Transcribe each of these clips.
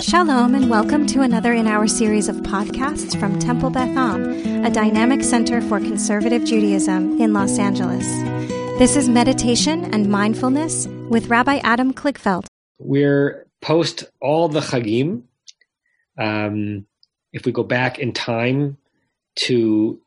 Shalom, and welcome to another in our series of podcasts from Temple Beth Am, a dynamic center for conservative Judaism in Los Angeles. This is Meditation and Mindfulness with Rabbi Adam Kligfeld. We're post all the Chagim. Um, if we go back in time to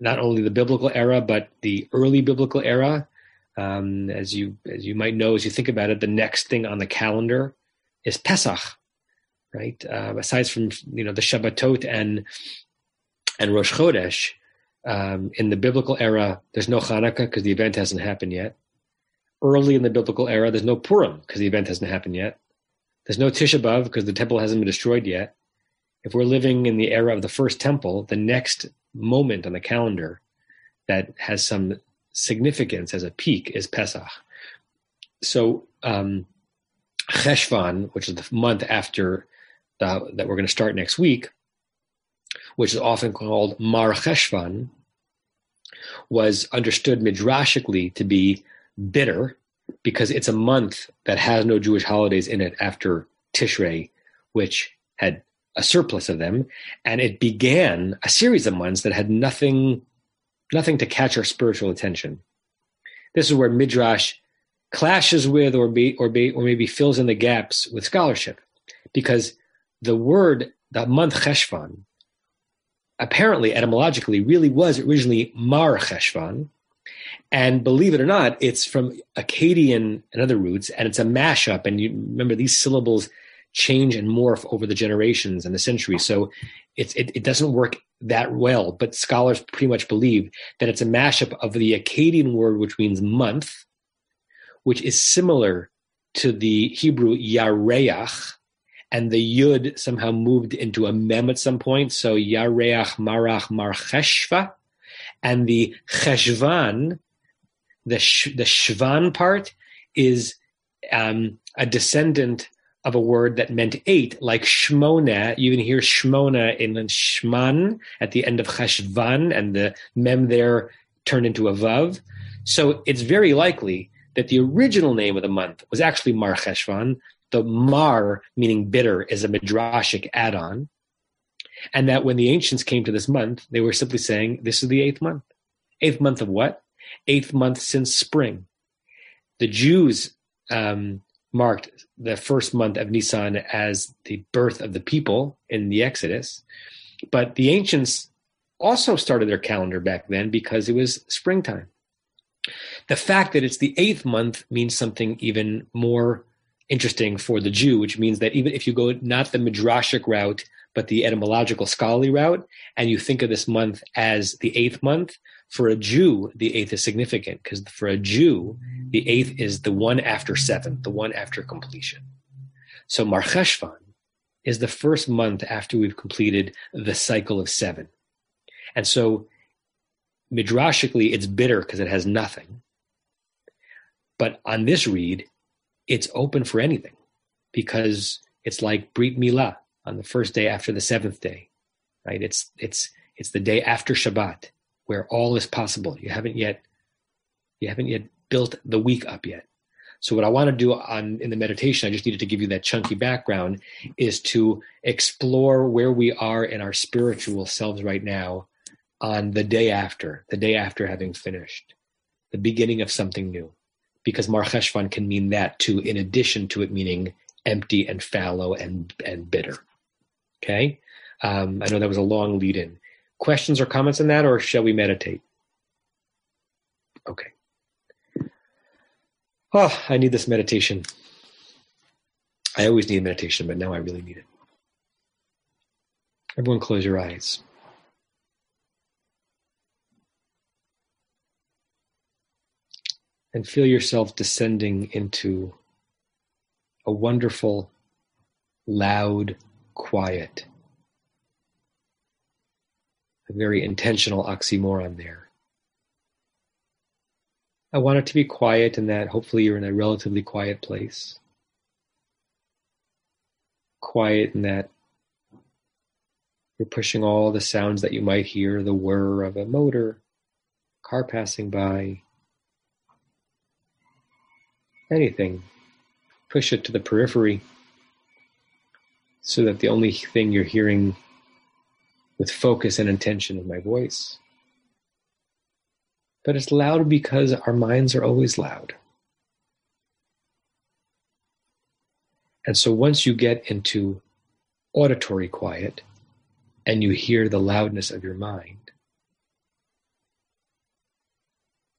not only the biblical era, but the early biblical era, um, as you as you might know, as you think about it, the next thing on the calendar is Pesach, right? Uh, aside from you know the Shabbatot and and Rosh Chodesh, um, in the biblical era, there's no Hanukkah because the event hasn't happened yet. Early in the biblical era, there's no Purim because the event hasn't happened yet. There's no Tisha B'av because the temple hasn't been destroyed yet. If we're living in the era of the first temple, the next moment on the calendar that has some significance as a peak is Pesach. So um, Cheshvan, which is the month after the, that we're going to start next week, which is often called Mar Cheshvan, was understood midrashically to be bitter because it's a month that has no Jewish holidays in it after Tishrei, which had a surplus of them, and it began a series of months that had nothing, nothing to catch our spiritual attention. This is where midrash clashes with, or be, or be, or maybe fills in the gaps with scholarship, because the word, that month Cheshvan, apparently etymologically really was originally Mar Cheshvan, and believe it or not, it's from Akkadian and other roots, and it's a mashup. And you remember these syllables change and morph over the generations and the centuries. So it, it doesn't work that well, but scholars pretty much believe that it's a mashup of the Akkadian word, which means month, which is similar to the Hebrew yareach, and the yud somehow moved into a mem at some point. So yareach marach marcheshva, and the cheshvan, the sh- the shvan part is um, a descendant of a word that meant eight, like shmona. You can hear shmona in shman at the end of cheshvan, and the mem there turned into a vav. So it's very likely that the original name of the month was actually Mar Cheshvan. The Mar, meaning bitter, is a midrashic add-on. And that when the ancients came to this month, they were simply saying, this is the eighth month. Eighth month of what? Eighth month since spring. The Jews um, marked the first month of Nisan as the birth of the people in the Exodus. But the ancients also started their calendar back then because it was springtime. The fact that it's the eighth month means something even more interesting for the Jew, which means that even if you go not the midrashic route, but the etymological scholarly route, and you think of this month as the eighth month, for a Jew, the eighth is significant because for a Jew, the eighth is the one after seven, the one after completion. So Mar Cheshvan is the first month after we've completed the cycle of seven. And so midrashically, it's bitter because it has nothing. But on this read, it's open for anything because it's like Brit Milah on the first day after the seventh day, right? It's it's it's the day after Shabbat where all is possible. You haven't yet you haven't yet built the week up yet. So what I want to do on in the meditation, I just needed to give you that chunky background, is to explore where we are in our spiritual selves right now on the day after, the day after having finished, the beginning of something new. Because Mar Cheshvan can mean that too, in addition to it meaning empty and fallow and, and bitter. Okay? Um, I know that was a long lead in. Questions or comments on that, or shall we meditate? Okay. Oh, I need this meditation. I always need meditation, but now I really need it. Everyone, close your eyes. And feel yourself descending into a wonderful, loud quiet. A very intentional oxymoron there. I want it to be quiet and that hopefully you're in a relatively quiet place. Quiet in that you're pushing all the sounds that you might hear the whir of a motor, car passing by, anything. Push it to the periphery. so that the only thing you're hearing with focus and intention is my voice. But it's loud because our minds are always loud. And so once you get into auditory quiet and you hear the loudness of your mind,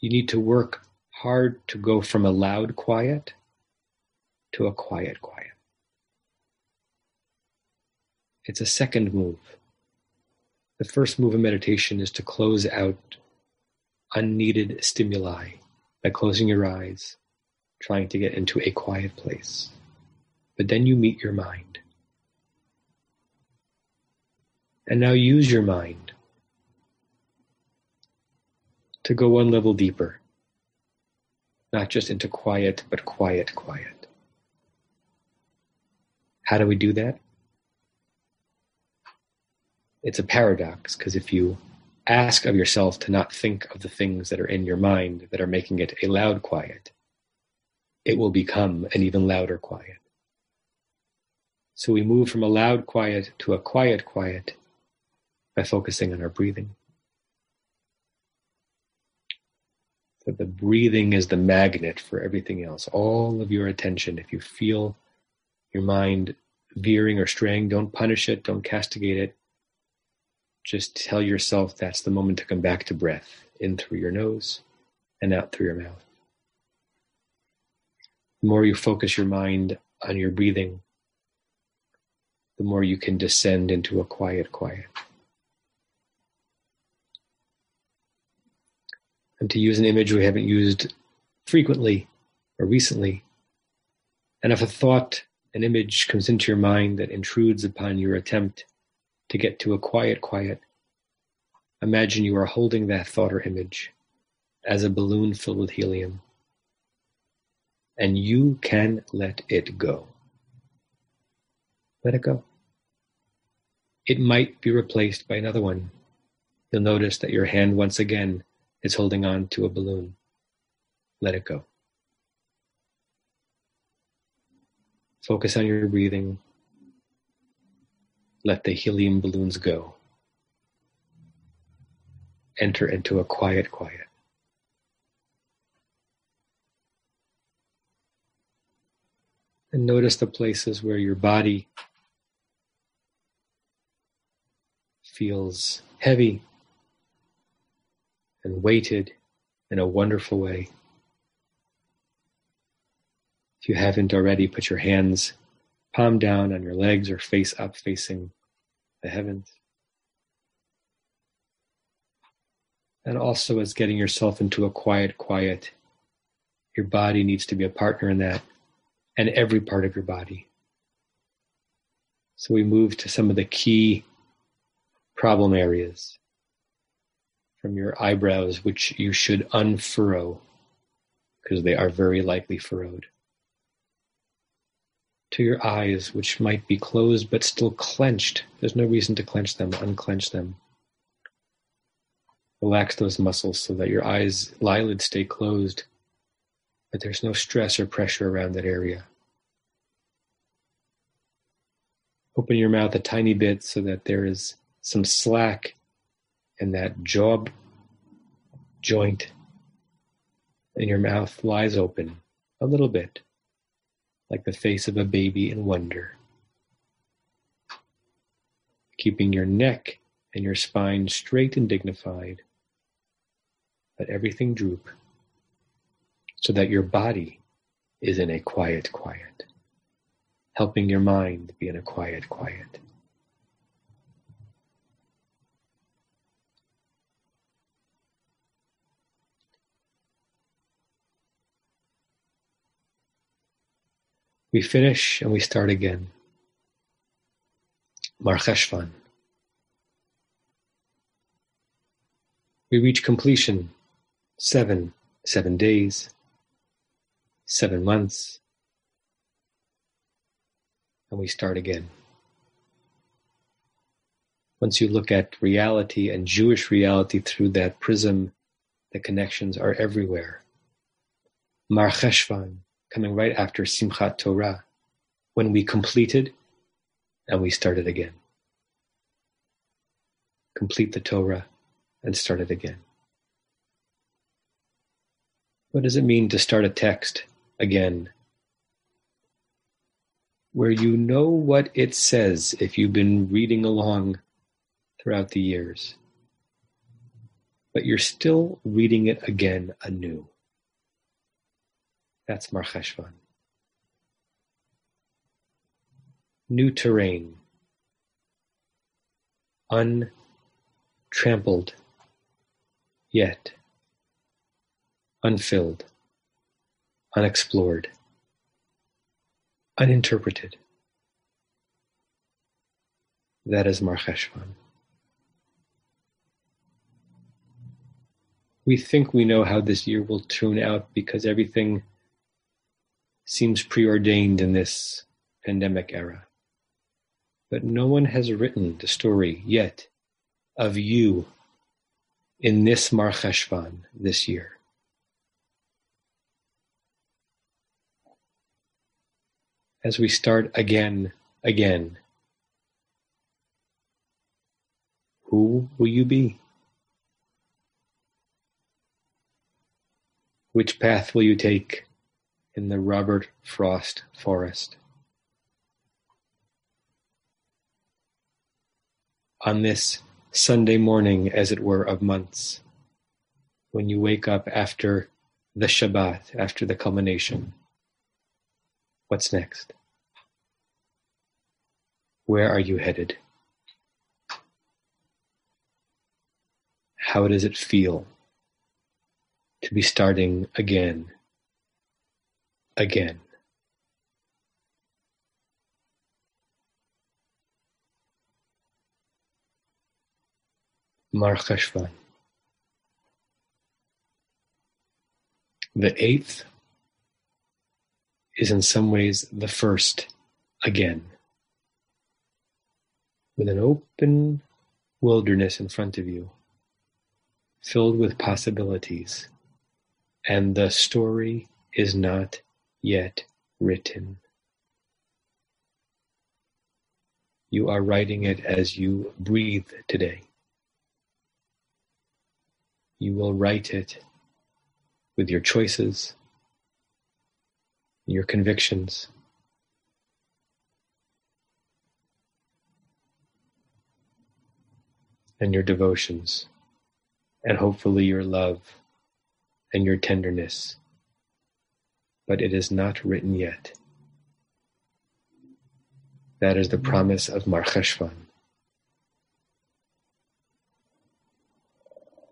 you need to work hard to go from a loud quiet to a quiet quiet. It's a second move. The first move of meditation is to close out unneeded stimuli by closing your eyes, trying to get into a quiet place. But then you meet your mind. And now use your mind to go one level deeper, not just into quiet, but quiet, quiet. How do we do that? It's a paradox because if you ask of yourself to not think of the things that are in your mind that are making it a loud quiet, it will become an even louder quiet. So we move from a loud quiet to a quiet quiet by focusing on our breathing. So the breathing is the magnet for everything else. All of your attention, if you feel your mind veering or straying, don't punish it, don't castigate it. Just tell yourself that's the moment to come back to breath in through your nose and out through your mouth. The more you focus your mind on your breathing, the more you can descend into a quiet quiet. And to use an image we haven't used frequently or recently, and if a thought an image comes into your mind that intrudes upon your attempt to get to a quiet quiet, imagine you are holding that thought or image as a balloon filled with helium, and you can let it go. Let it go. It might be replaced by another one. You'll notice that your hand once again is holding on to a balloon. Let it go. Focus on your breathing. Let the helium balloons go. Enter into a quiet quiet. And notice the places where your body feels heavy and weighted in a wonderful way. If you haven't already, put your hands palm down on your legs or face up facing the heavens. And also, as getting yourself into a quiet, quiet, your body needs to be a partner in that, and every part of your body. So we move to some of the key problem areas from your eyebrows, which you should unfurrow because they are very likely furrowed to your eyes, which might be closed but still clenched. There's no reason to clench them, unclench them. Relax those muscles so that your eyes, eyelids stay closed, but there's no stress or pressure around that area. Open your mouth a tiny bit so that there is some slack in that jaw joint, in your mouth lies open a little bit like the face of a baby in wonder. Keeping your neck and your spine straight and dignified. Let everything droop so that your body is in a quiet quiet, helping your mind be in a quiet quiet. We finish and we start again. Mar Cheshvan. We reach completion. Seven, seven days, seven months, and we start again. Once you look at reality and Jewish reality through that prism, the connections are everywhere. Mar Cheshvan, coming right after Simchat Torah, when we completed and we started again. Complete the Torah and start it again. What does it mean to start a text again? Where you know what it says if you've been reading along throughout the years, but you're still reading it again anew. That's Mar Cheshvan. New terrain, untrampled yet unfilled, unexplored, uninterpreted. That is Mar Cheshvan. We think we know how this year will turn out because everything seems preordained in this pandemic era. But no one has written the story yet of you in this Mar Cheshvan this year. As we start again, again, who will you be? Which path will you take in the Robert Frost forest? On this Sunday morning, as it were, of months, when you wake up after the Shabbat, after the culmination. What's next? Where are you headed? How does it feel to be starting again, again? Mar Cheshvan. The eighth is in some ways the first again. With an open wilderness in front of you, filled with possibilities, and the story is not yet written. You are writing it as you breathe today. You will write it with your choices, your convictions. And your devotions, and hopefully your love and your tenderness. But it is not written yet. That is the promise of Mar Cheshvan.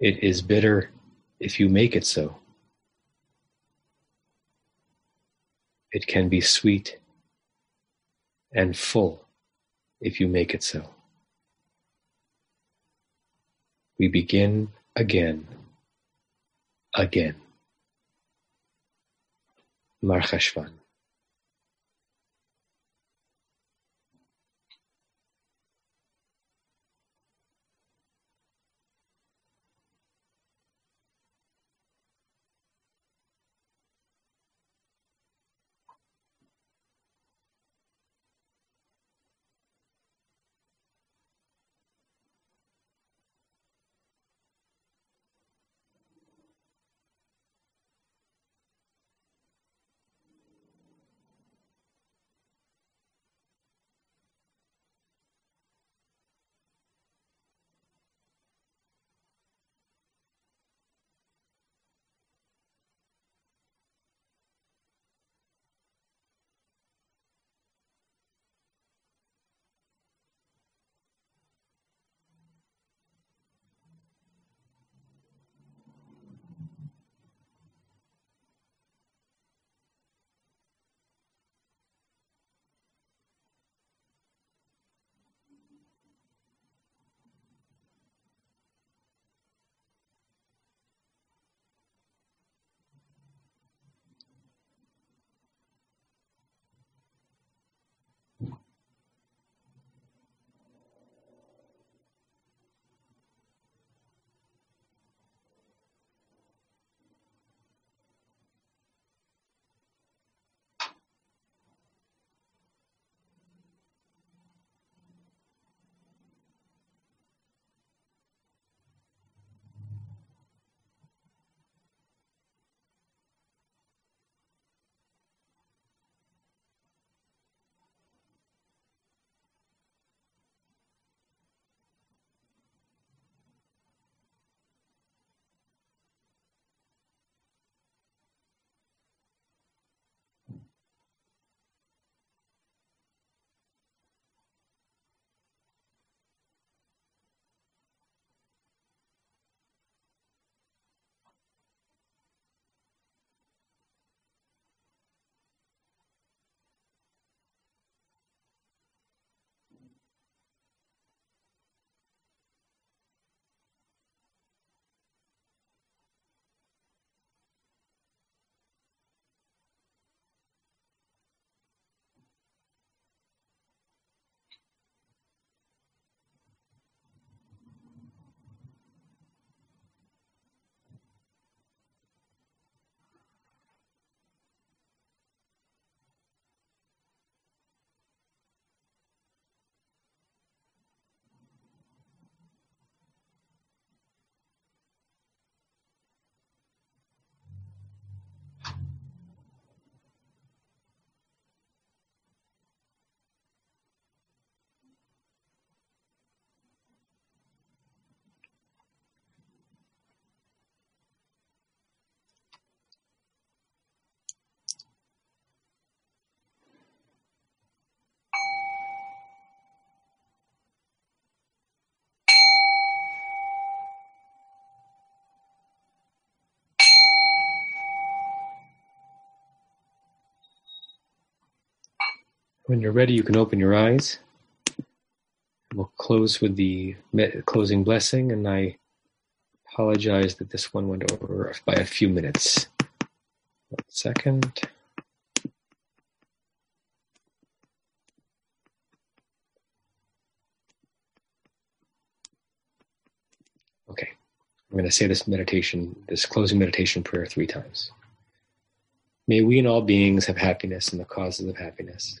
It is bitter if you make it so. It can be sweet and full if you make it so. We begin again, again. Mar When you're ready, you can open your eyes. We'll close with the closing blessing, and I apologize that this one went over by a few minutes. One second. Okay, I'm going to say this meditation, this closing meditation prayer three times. May we and all beings have happiness and the causes of happiness.